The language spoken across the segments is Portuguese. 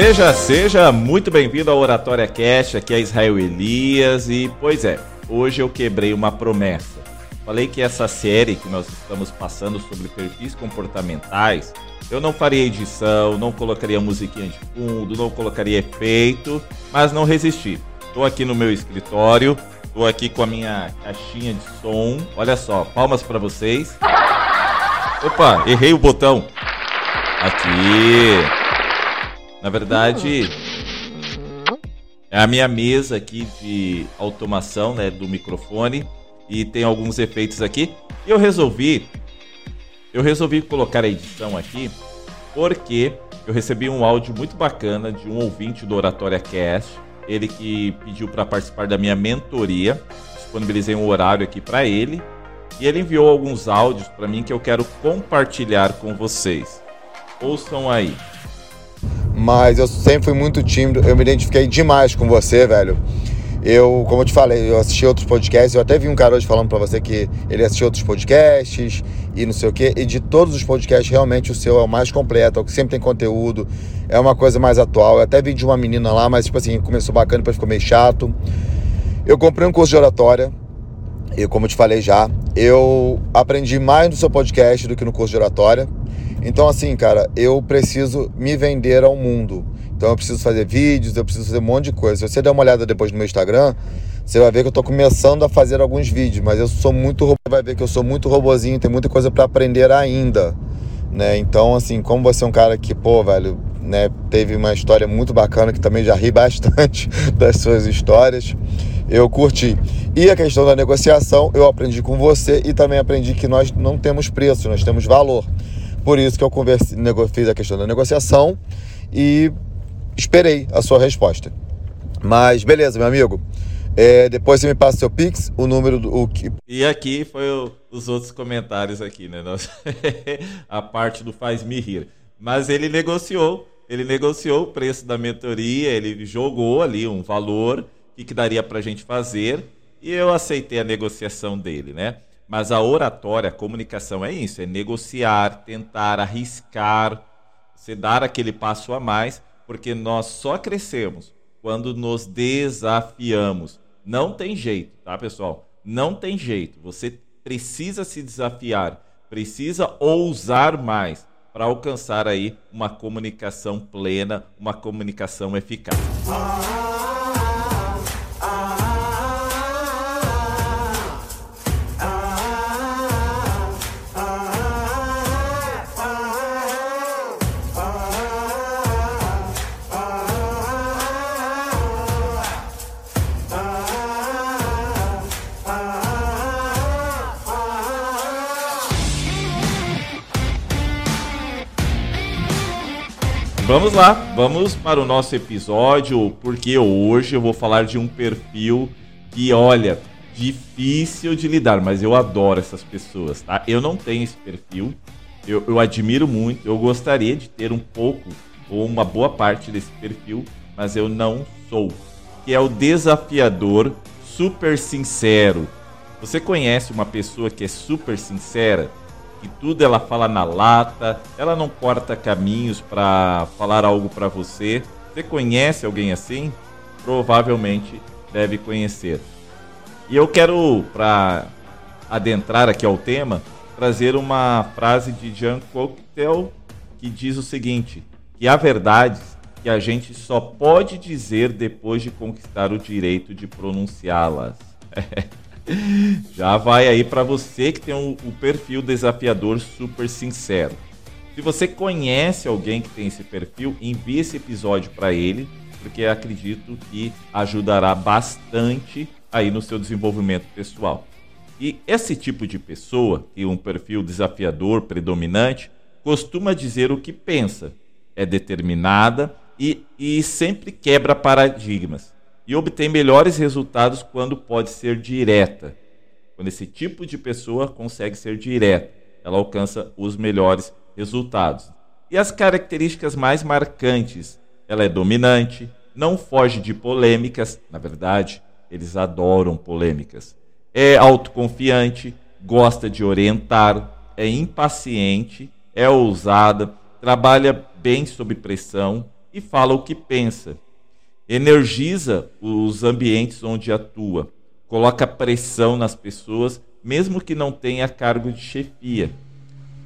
Seja, seja muito bem-vindo ao Oratória Cash, aqui é Israel Elias e, pois é, hoje eu quebrei uma promessa. Falei que essa série que nós estamos passando sobre perfis comportamentais, eu não faria edição, não colocaria musiquinha de fundo, não colocaria efeito, mas não resisti. Estou aqui no meu escritório, estou aqui com a minha caixinha de som. Olha só, palmas para vocês. Opa, errei o botão. Aqui. Na verdade, é a minha mesa aqui de automação, né, do microfone e tem alguns efeitos aqui. Eu resolvi eu resolvi colocar a edição aqui porque eu recebi um áudio muito bacana de um ouvinte do Oratória Cast, ele que pediu para participar da minha mentoria. Disponibilizei um horário aqui para ele e ele enviou alguns áudios para mim que eu quero compartilhar com vocês. Ouçam aí. Mas eu sempre fui muito tímido, eu me identifiquei demais com você, velho. Eu, como eu te falei, eu assisti outros podcasts, eu até vi um cara hoje falando para você que ele assistiu outros podcasts e não sei o quê, e de todos os podcasts, realmente o seu é o mais completo, é o que sempre tem conteúdo, é uma coisa mais atual. Eu até vi de uma menina lá, mas tipo assim, começou bacana, depois ficou meio chato. Eu comprei um curso de oratória, e como eu te falei já, eu aprendi mais no seu podcast do que no curso de oratória. Então, assim, cara, eu preciso me vender ao mundo. Então eu preciso fazer vídeos, eu preciso fazer um monte de coisa. Se você der uma olhada depois no meu Instagram, você vai ver que eu tô começando a fazer alguns vídeos, mas eu sou muito robô, vai ver que eu sou muito robozinho, tem muita coisa para aprender ainda, né? Então, assim, como você é um cara que, pô, velho, né, teve uma história muito bacana que também já ri bastante das suas histórias. Eu curti. E a questão da negociação, eu aprendi com você e também aprendi que nós não temos preço, nós temos valor. Por isso que eu converse, fiz a questão da negociação e esperei a sua resposta. Mas beleza, meu amigo. É, depois você me passa seu Pix, o número do. O que... E aqui foi o, os outros comentários aqui, né? a parte do faz me rir. Mas ele negociou, ele negociou o preço da mentoria, ele jogou ali um valor que, que daria para a gente fazer e eu aceitei a negociação dele, né? Mas a oratória, a comunicação é isso, é negociar, tentar arriscar, você dar aquele passo a mais porque nós só crescemos quando nos desafiamos. Não tem jeito, tá, pessoal? Não tem jeito. Você precisa se desafiar, precisa ousar mais para alcançar aí uma comunicação plena, uma comunicação eficaz. Vamos lá, vamos para o nosso episódio, porque hoje eu vou falar de um perfil que, olha, difícil de lidar, mas eu adoro essas pessoas, tá? Eu não tenho esse perfil, eu, eu admiro muito, eu gostaria de ter um pouco ou uma boa parte desse perfil, mas eu não sou. Que é o desafiador super sincero. Você conhece uma pessoa que é super sincera? Que tudo ela fala na lata, ela não corta caminhos para falar algo para você. Você conhece alguém assim? Provavelmente deve conhecer. E eu quero, para adentrar aqui ao tema, trazer uma frase de Jean Cocteau que diz o seguinte: que há verdades que a gente só pode dizer depois de conquistar o direito de pronunciá-las. Já vai aí para você que tem o, o perfil desafiador super sincero. Se você conhece alguém que tem esse perfil, envie esse episódio para ele, porque acredito que ajudará bastante aí no seu desenvolvimento pessoal. E esse tipo de pessoa, que um perfil desafiador, predominante, costuma dizer o que pensa, é determinada e, e sempre quebra paradigmas e obtém melhores resultados quando pode ser direta. Quando esse tipo de pessoa consegue ser direta, ela alcança os melhores resultados. E as características mais marcantes: ela é dominante, não foge de polêmicas, na verdade, eles adoram polêmicas. É autoconfiante, gosta de orientar, é impaciente, é ousada, trabalha bem sob pressão, e fala o que pensa. Energiza os ambientes onde atua, coloca pressão nas pessoas, mesmo que não tenha cargo de chefia.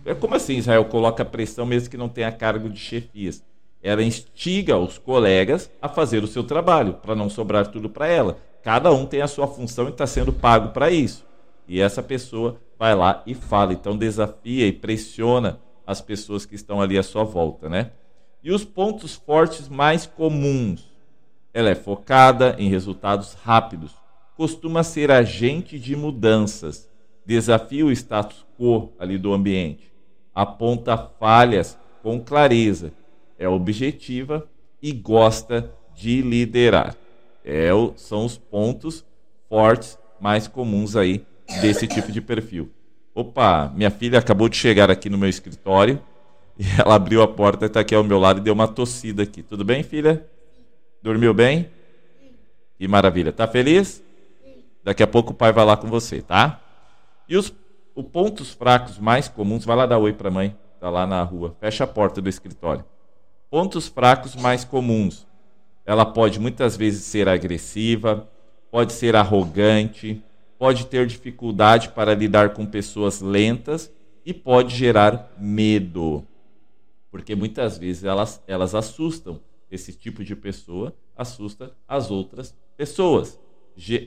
É como assim Israel coloca pressão mesmo que não tenha cargo de chefias? Ela instiga os colegas a fazer o seu trabalho, para não sobrar tudo para ela. Cada um tem a sua função e está sendo pago para isso. E essa pessoa vai lá e fala. Então desafia e pressiona as pessoas que estão ali à sua volta, né? E os pontos fortes mais comuns. Ela é focada em resultados rápidos, costuma ser agente de mudanças, desafia o status quo ali do ambiente, aponta falhas com clareza, é objetiva e gosta de liderar. É, são os pontos fortes mais comuns aí desse tipo de perfil. Opa, minha filha acabou de chegar aqui no meu escritório e ela abriu a porta, está aqui ao meu lado e deu uma tossida aqui. Tudo bem, filha? Dormiu bem? Que maravilha. Tá feliz? Daqui a pouco o pai vai lá com você, tá? E os, os pontos fracos mais comuns, vai lá dar oi para a mãe, tá lá na rua. Fecha a porta do escritório. Pontos fracos mais comuns. Ela pode muitas vezes ser agressiva, pode ser arrogante, pode ter dificuldade para lidar com pessoas lentas e pode gerar medo. Porque muitas vezes elas, elas assustam. Esse tipo de pessoa assusta as outras pessoas.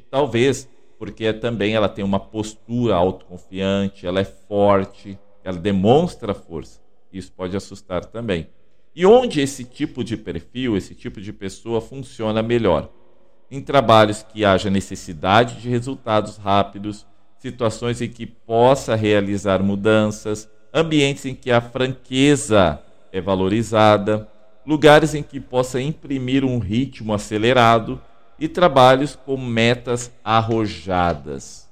Talvez porque também ela tem uma postura autoconfiante, ela é forte, ela demonstra força. Isso pode assustar também. E onde esse tipo de perfil, esse tipo de pessoa funciona melhor? em trabalhos que haja necessidade de resultados rápidos, situações em que possa realizar mudanças, ambientes em que a franqueza é valorizada, lugares em que possa imprimir um ritmo acelerado e trabalhos com metas arrojadas.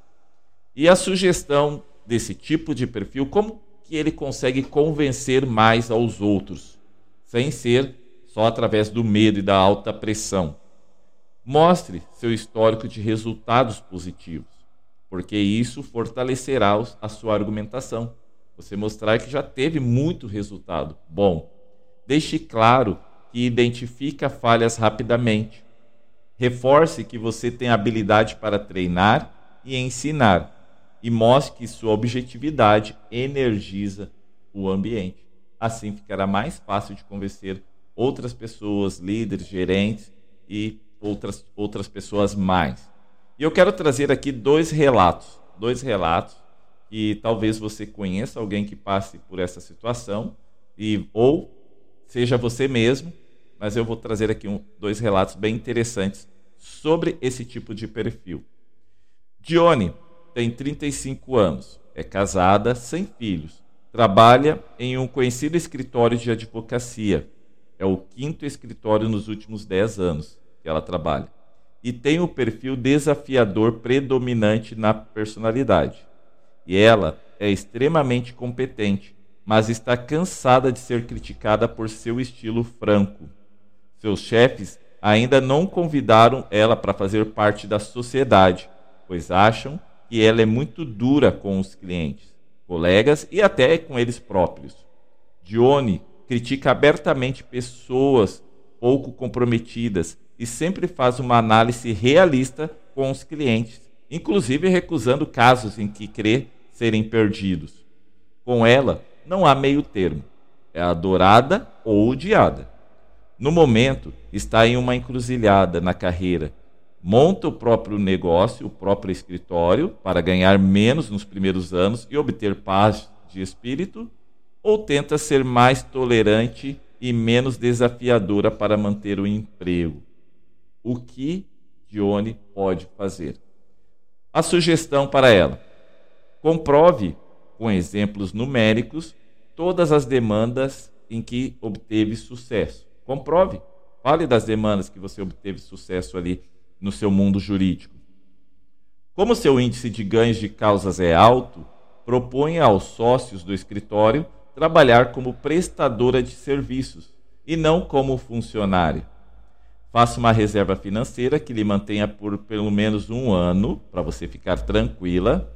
E a sugestão desse tipo de perfil, como que ele consegue convencer mais aos outros, sem ser só através do medo e da alta pressão. Mostre seu histórico de resultados positivos, porque isso fortalecerá a sua argumentação. Você mostrar que já teve muito resultado bom. Deixe claro que identifica falhas rapidamente. Reforce que você tem habilidade para treinar e ensinar. E mostre que sua objetividade energiza o ambiente. Assim ficará mais fácil de convencer outras pessoas, líderes, gerentes e outras, outras pessoas mais. E eu quero trazer aqui dois relatos, dois relatos que talvez você conheça alguém que passe por essa situação e ou seja você mesmo, mas eu vou trazer aqui um, dois relatos bem interessantes sobre esse tipo de perfil. Dione tem 35 anos, é casada, sem filhos, trabalha em um conhecido escritório de advocacia. É o quinto escritório nos últimos 10 anos que ela trabalha. E tem o perfil desafiador predominante na personalidade. E ela é extremamente competente, mas está cansada de ser criticada por seu estilo franco. Seus chefes ainda não convidaram ela para fazer parte da sociedade, pois acham que ela é muito dura com os clientes, colegas e até com eles próprios. Dione critica abertamente pessoas pouco comprometidas e sempre faz uma análise realista com os clientes, inclusive recusando casos em que crê serem perdidos. Com ela, não há meio termo. É adorada ou odiada. No momento, está em uma encruzilhada na carreira. Monta o próprio negócio, o próprio escritório, para ganhar menos nos primeiros anos e obter paz de espírito, ou tenta ser mais tolerante e menos desafiadora para manter o emprego o que Dione pode fazer. A sugestão para ela: comprove com exemplos numéricos todas as demandas em que obteve sucesso. Comprove. Fale das demandas que você obteve sucesso ali no seu mundo jurídico. Como seu índice de ganhos de causas é alto, proponha aos sócios do escritório trabalhar como prestadora de serviços e não como funcionária. Faça uma reserva financeira que lhe mantenha por pelo menos um ano, para você ficar tranquila.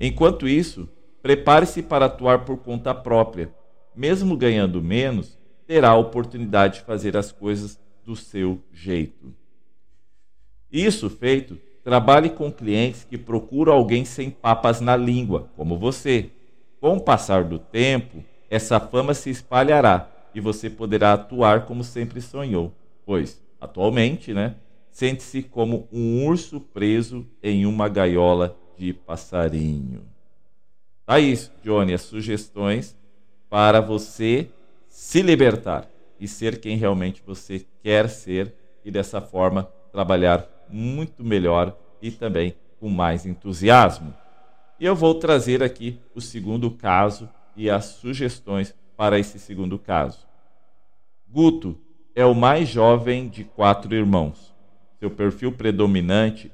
Enquanto isso, prepare-se para atuar por conta própria. Mesmo ganhando menos, terá a oportunidade de fazer as coisas do seu jeito. Isso feito, trabalhe com clientes que procuram alguém sem papas na língua, como você. Com o passar do tempo, essa fama se espalhará e você poderá atuar como sempre sonhou, pois, atualmente, né, sente-se como um urso preso em uma gaiola de passarinho. Tá isso, Johnny, as sugestões para você se libertar e ser quem realmente você quer ser e dessa forma trabalhar muito melhor e também com mais entusiasmo. E eu vou trazer aqui o segundo caso e as sugestões para esse segundo caso. Guto é o mais jovem de quatro irmãos. Seu perfil predominante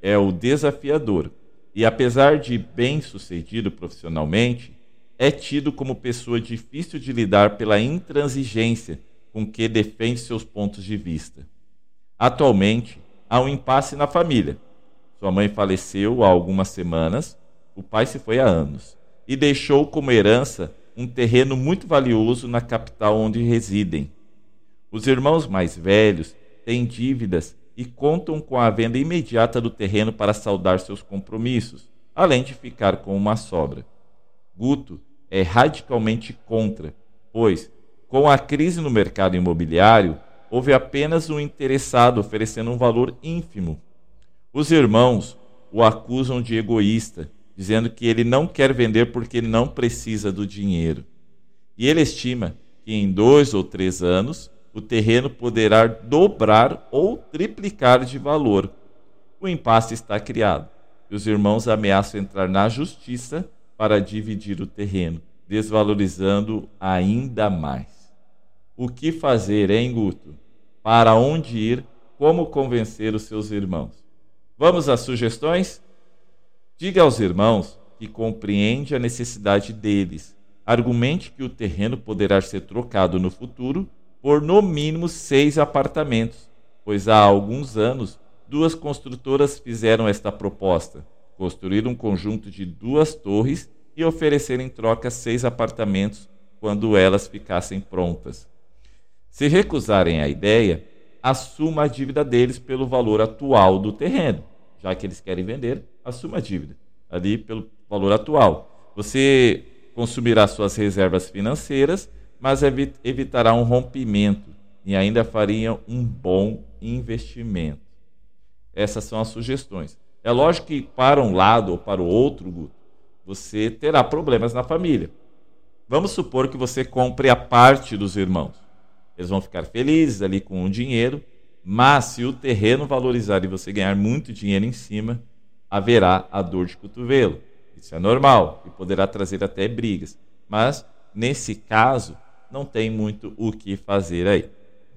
é o desafiador e, apesar de bem-sucedido profissionalmente, é tido como pessoa difícil de lidar pela intransigência com que defende seus pontos de vista. Atualmente, há um impasse na família. Sua mãe faleceu há algumas semanas, o pai se foi há anos e deixou como herança um terreno muito valioso na capital onde residem. Os irmãos mais velhos têm dívidas e contam com a venda imediata do terreno para saldar seus compromissos, além de ficar com uma sobra. Guto é radicalmente contra, pois, com a crise no mercado imobiliário, houve apenas um interessado oferecendo um valor ínfimo. Os irmãos o acusam de egoísta, dizendo que ele não quer vender porque não precisa do dinheiro. E ele estima que em dois ou três anos o terreno poderá dobrar ou triplicar de valor. O impasse está criado e os irmãos ameaçam entrar na justiça para dividir o terreno, desvalorizando ainda mais. O que fazer, hein, Guto? Para onde ir? Como convencer os seus irmãos? Vamos às sugestões? Diga aos irmãos que compreende a necessidade deles. Argumente que o terreno poderá ser trocado no futuro por no mínimo seis apartamentos, pois há alguns anos duas construtoras fizeram esta proposta construir um conjunto de duas torres e oferecer em troca seis apartamentos quando elas ficassem prontas. Se recusarem a ideia, assuma a dívida deles pelo valor atual do terreno, já que eles querem vender, assuma a dívida ali pelo valor atual. Você consumirá suas reservas financeiras, mas evitará um rompimento e ainda faria um bom investimento. Essas são as sugestões. É lógico que para um lado ou para o outro, Guto, você terá problemas na família. Vamos supor que você compre a parte dos irmãos. Eles vão ficar felizes ali com o dinheiro, mas se o terreno valorizar e você ganhar muito dinheiro em cima, haverá a dor de cotovelo. Isso é normal e poderá trazer até brigas. Mas, nesse caso, não tem muito o que fazer aí.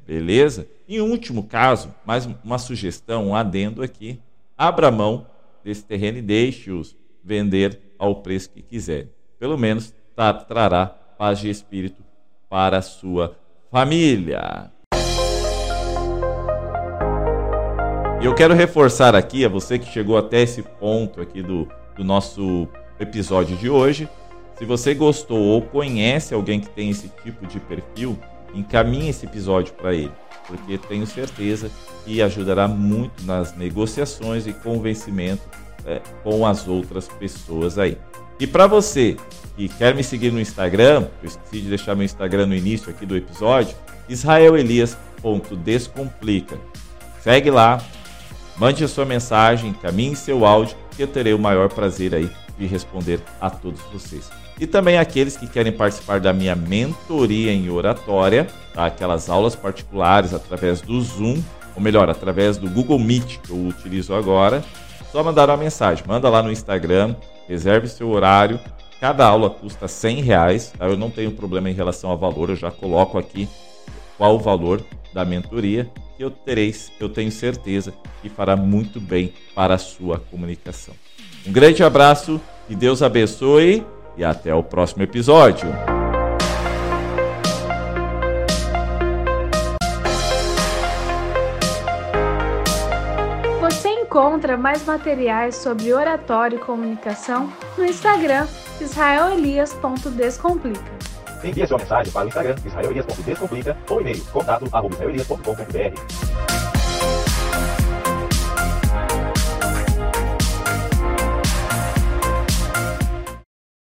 Beleza? Em último caso, mais uma sugestão, um adendo aqui abra mão desse terreno e deixe-os vender ao preço que quiserem. Pelo menos trará paz de espírito para a sua família. E eu quero reforçar aqui a você que chegou até esse ponto aqui do, do nosso episódio de hoje. Se você gostou ou conhece alguém que tem esse tipo de perfil, encaminhe esse episódio para ele porque tenho certeza que ajudará muito nas negociações e convencimento é, com as outras pessoas aí. E para você que quer me seguir no Instagram, eu esqueci de deixar meu Instagram no início aqui do episódio, israelelias.descomplica. Segue lá, mande a sua mensagem, caminhe seu áudio, que eu terei o maior prazer aí de responder a todos vocês e também aqueles que querem participar da minha mentoria em oratória, tá? aquelas aulas particulares através do Zoom, ou melhor, através do Google Meet que eu utilizo agora, só mandar uma mensagem, manda lá no Instagram, reserve seu horário, cada aula custa 100 reais, tá? eu não tenho problema em relação ao valor, eu já coloco aqui qual o valor da mentoria que eu terei, eu tenho certeza que fará muito bem para a sua comunicação. Um grande abraço, e Deus abençoe e até o próximo episódio. Você encontra mais materiais sobre oratório e comunicação no Instagram israelelias.descomplica. Envie sua mensagem para o Instagram israelias.descomplica ou e-mail contato arroba israelias.com.br.